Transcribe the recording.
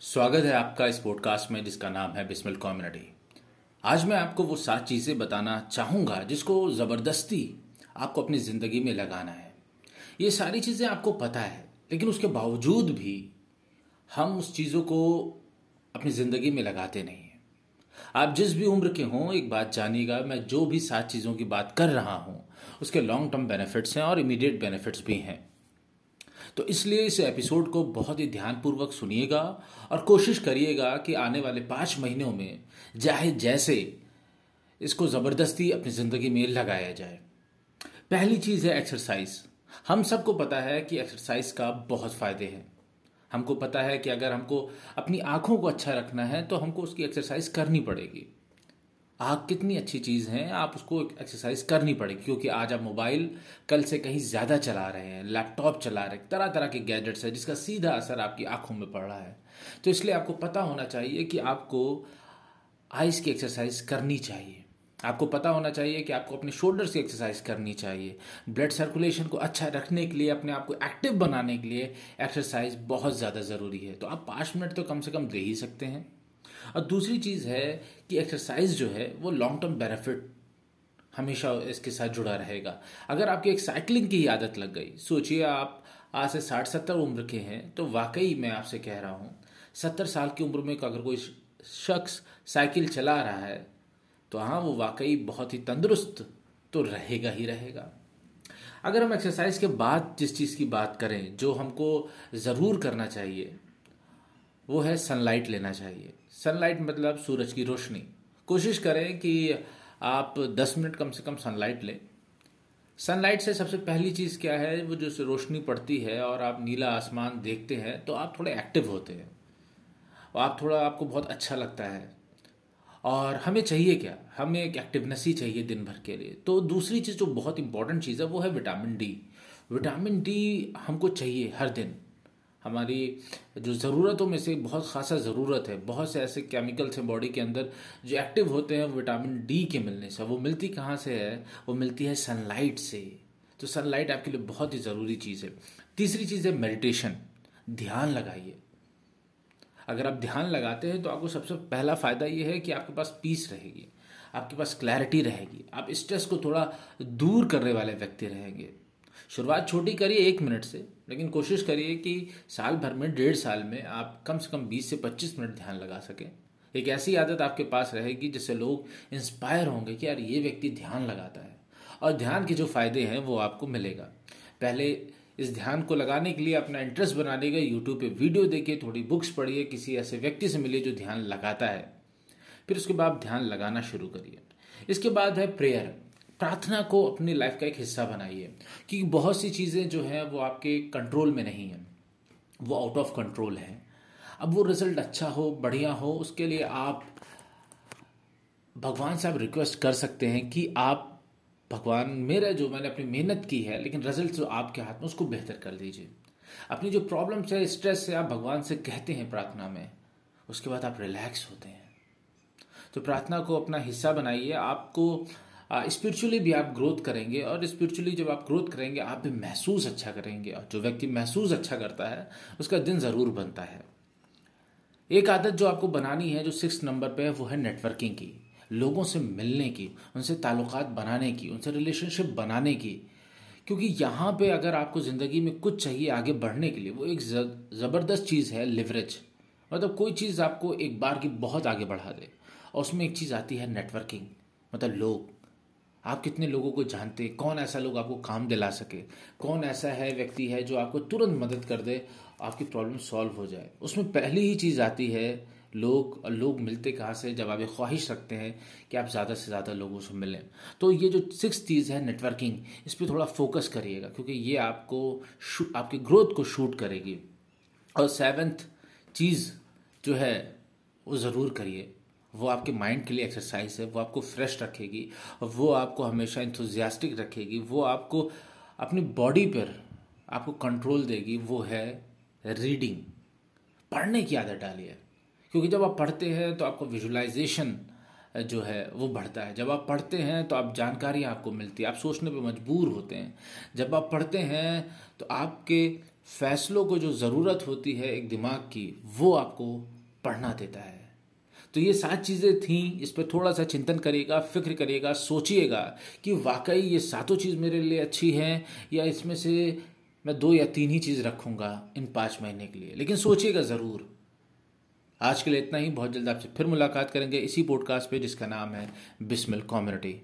स्वागत है आपका इस पॉडकास्ट में, जिसका नाम है बिस्मिल कम्युनिटी। आज मैं आपको वो सात चीज़ें बताना चाहूँगा, जिसको ज़बरदस्ती आपको अपनी ज़िंदगी में लगाना है। ये सारी चीज़ें आपको पता है, लेकिन उसके बावजूद भी हम उस चीज़ों को अपनी ज़िंदगी में लगाते नहीं हैं। आप जिस भी उम्र के हों, एक बात जानिएगा, मैं जो भी सात चीज़ों की बात कर रहा हूँ, उसके लॉन्ग टर्म बेनिफिट्स हैं और इमीडिएट बेनिफिट्स भी हैं। तो इसलिए इस एपिसोड को बहुत ही ध्यानपूर्वक सुनिएगा और कोशिश करिएगा कि आने वाले पाँच महीनों में चाहे जैसे इसको ज़बरदस्ती अपनी ज़िंदगी में लगाया जाए। पहली चीज़ है एक्सरसाइज हम सबको पता है कि एक्सरसाइज का बहुत फ़ायदे हैं। हमको पता है कि अगर हमको अपनी आँखों को अच्छा रखना है तो हमको उसकी एक्सरसाइज करनी पड़ेगी। आग कितनी अच्छी चीज़ है, आप उसको एक्सरसाइज करनी पड़ेगी क्योंकि आज आप मोबाइल कल से कहीं ज़्यादा चला रहे हैं लैपटॉप चला रहे हैं तरह तरह के गैजेट्स हैं जिसका सीधा असर आपकी आँखों में पड़ रहा है। तो इसलिए आपको पता होना चाहिए कि आपको आइस की एक्सरसाइज करनी चाहिए। आपको पता होना चाहिए कि आपको अपने शोल्डर्स की एक्सरसाइज करनी चाहिए। ब्लड सर्कुलेशन को अच्छा रखने के लिए, अपने आप को एक्टिव बनाने के लिए एक्सरसाइज बहुत ज़्यादा ज़रूरी है। तो आप पाँच मिनट तो कम से कम दे ही सकते हैं। और दूसरी चीज़ है कि एक्सरसाइज जो है, वो लॉन्ग टर्म बेनिफिट हमेशा इसके साथ जुड़ा रहेगा। अगर आपकी एक साइकिलिंग की आदत लग गई, सोचिए आप आज से साठ सत्तर उम्र के हैं तो वाकई मैं आपसे कह रहा हूँ, सत्तर साल की उम्र में अगर कोई शख्स साइकिल चला रहा है तो हाँ वो वाकई बहुत ही तंदुरुस्त तो रहेगा ही रहेगा। अगर हम एक्सरसाइज के बाद जिस चीज़ की बात करें, जो हमको ज़रूर करना चाहिए वो है सनलाइट लेना चाहिए। सनलाइट मतलब सूरज की रोशनी। कोशिश करें कि आप 10 मिनट कम से कम सनलाइट लें। सनलाइट से सबसे पहली चीज़ क्या है? वो जो रोशनी पड़ती है और आप नीला आसमान देखते हैं तो आप थोड़े एक्टिव होते हैं। और आप थोड़ा आपको बहुत अच्छा लगता है। और हमें चाहिए क्या? हमें एक एक्टिवनेस ही चाहिए दिन भर के लिए। तो दूसरी चीज़ जो बहुत इंपॉर्टेंट चीज़ है, वो है विटामिन डी विटामिन डी हमको चाहिए हर दिन। हमारी जो ज़रूरतों में से बहुत खासा ज़रूरत है, बहुत से ऐसे केमिकल्स हैं बॉडी के अंदर जो एक्टिव होते हैं विटामिन डी के मिलने से। वो मिलती कहाँ से है? वो मिलती है सनलाइट से। तो सनलाइट आपके लिए बहुत ही ज़रूरी चीज़ है। तीसरी चीज़ है मेडिटेशन ध्यान लगाइए। अगर आप ध्यान लगाते हैं तो आपको सबसे पहला फ़ायदा ये है कि आपके पास पीस रहेगी। आपके पास क्लैरिटी रहेगी। आप स्ट्रेस को थोड़ा दूर करने वाले व्यक्ति रहेंगे। शुरुआत छोटी करिए एक मिनट से, लेकिन कोशिश करिए कि साल भर में, डेढ़ साल में आप कम से कम 20 से 25 मिनट ध्यान लगा सकें। एक ऐसी आदत आपके पास रहेगी जिससे लोग इंस्पायर होंगे कि यार ये व्यक्ति ध्यान लगाता है। और ध्यान के जो फ़ायदे हैं, वो आपको मिलेगा। पहले इस ध्यान को लगाने के लिए अपना इंटरेस्ट बनाने का यूट्यूब पे वीडियो देखिए, थोड़ी बुक्स पढ़िए, किसी ऐसे व्यक्ति से मिलिए जो ध्यान लगाता है। फिर उसके बाद ध्यान लगाना शुरू करिए। इसके बाद है प्रेयर प्रार्थना को अपनी लाइफ का एक हिस्सा बनाइए। क्योंकि बहुत सी चीज़ें जो हैं, वो आपके कंट्रोल में नहीं है। वो आउट ऑफ़ कंट्रोल है। अब वो रिज़ल्ट अच्छा हो, बढ़िया हो, उसके लिए आप, भगवान से आप रिक्वेस्ट कर सकते हैं कि आप भगवान मेरा जो मैंने अपनी मेहनत की है, लेकिन रिज़ल्ट जो आपके हाथ में, उसको बेहतर कर दीजिए। अपनी जो प्रॉब्लम्स है स्ट्रेस है आप भगवान से कहते हैं प्रार्थना में, उसके बाद आप रिलैक्स होते हैं। तो प्रार्थना को अपना हिस्सा बनाइए। आपको स्पिरिचुअली भी आप ग्रोथ करेंगे और स्पिरिचुअली जब आप ग्रोथ करेंगे, आप भी महसूस अच्छा करेंगे और जो व्यक्ति महसूस अच्छा करता है, उसका दिन ज़रूर बनता है। एक आदत जो आपको बनानी है, जो सिक्स नंबर पे है, वो है नेटवर्किंग की, लोगों से मिलने की, उनसे ताल्लुकात बनाने की, उनसे रिलेशनशिप बनाने की। क्योंकि यहाँ पे अगर आपको ज़िंदगी में कुछ चाहिए आगे बढ़ने के लिए, वो एक ज़बरदस्त चीज़ है लिवरेज मतलब कोई चीज़ आपको एक बार की बहुत आगे बढ़ा दे, और उसमें एक चीज़ आती है नेटवर्किंग मतलब लोग। आप कितने लोगों को जानते हैं? कौन ऐसा लोग आपको काम दिला सके? कौन ऐसा है व्यक्ति है जो आपको तुरंत मदद कर दे, आपकी प्रॉब्लम सॉल्व हो जाए? उसमें पहली ही चीज़ आती है, लोग लोग मिलते कहाँ से? जब आप ये ख्वाहिश रखते हैं कि आप ज़्यादा से ज़्यादा लोगों से मिलें। तो ये जो सिक्स चीज़ है नेटवर्किंग इस पर थोड़ा फोकस करिएगा, क्योंकि ये आपको आपकी ग्रोथ को शूट करेगी। और सेवेंथ चीज़ जो है, वो ज़रूर करिए। वो आपके माइंड के लिए एक्सरसाइज है, वो आपको फ्रेश रखेगी, वो आपको हमेशा इंथुजियास्टिक रखेगी, वो आपको अपनी बॉडी पर आपको कंट्रोल देगी, वो है रीडिंग पढ़ने की आदत डालिए क्योंकि जब आप पढ़ते हैं तो आपको विजुलाइजेशन जो है वो बढ़ता है। जब आप पढ़ते हैं तो आप जानकारी आपको मिलती है, आप सोचने पे मजबूर होते हैं। जब आप पढ़ते हैं तो आपके फैसलों को जो ज़रूरत होती है एक दिमाग की, वो आपको पढ़ना देता है। तो ये सात चीज़ें थीं, इस पर थोड़ा सा चिंतन करिएगा, फ़िक्र करिएगा, सोचिएगा कि वाकई ये सातों चीज़ मेरे लिए अच्छी हैं या इसमें से मैं दो या तीन ही चीज़ रखूँगा इन पाँच महीने के लिए। लेकिन सोचिएगा ज़रूर। आज के लिए इतना ही। बहुत जल्द आपसे फिर मुलाकात करेंगे इसी पॉडकास्ट पे जिसका नाम है बिस्मिल कम्युनिटी।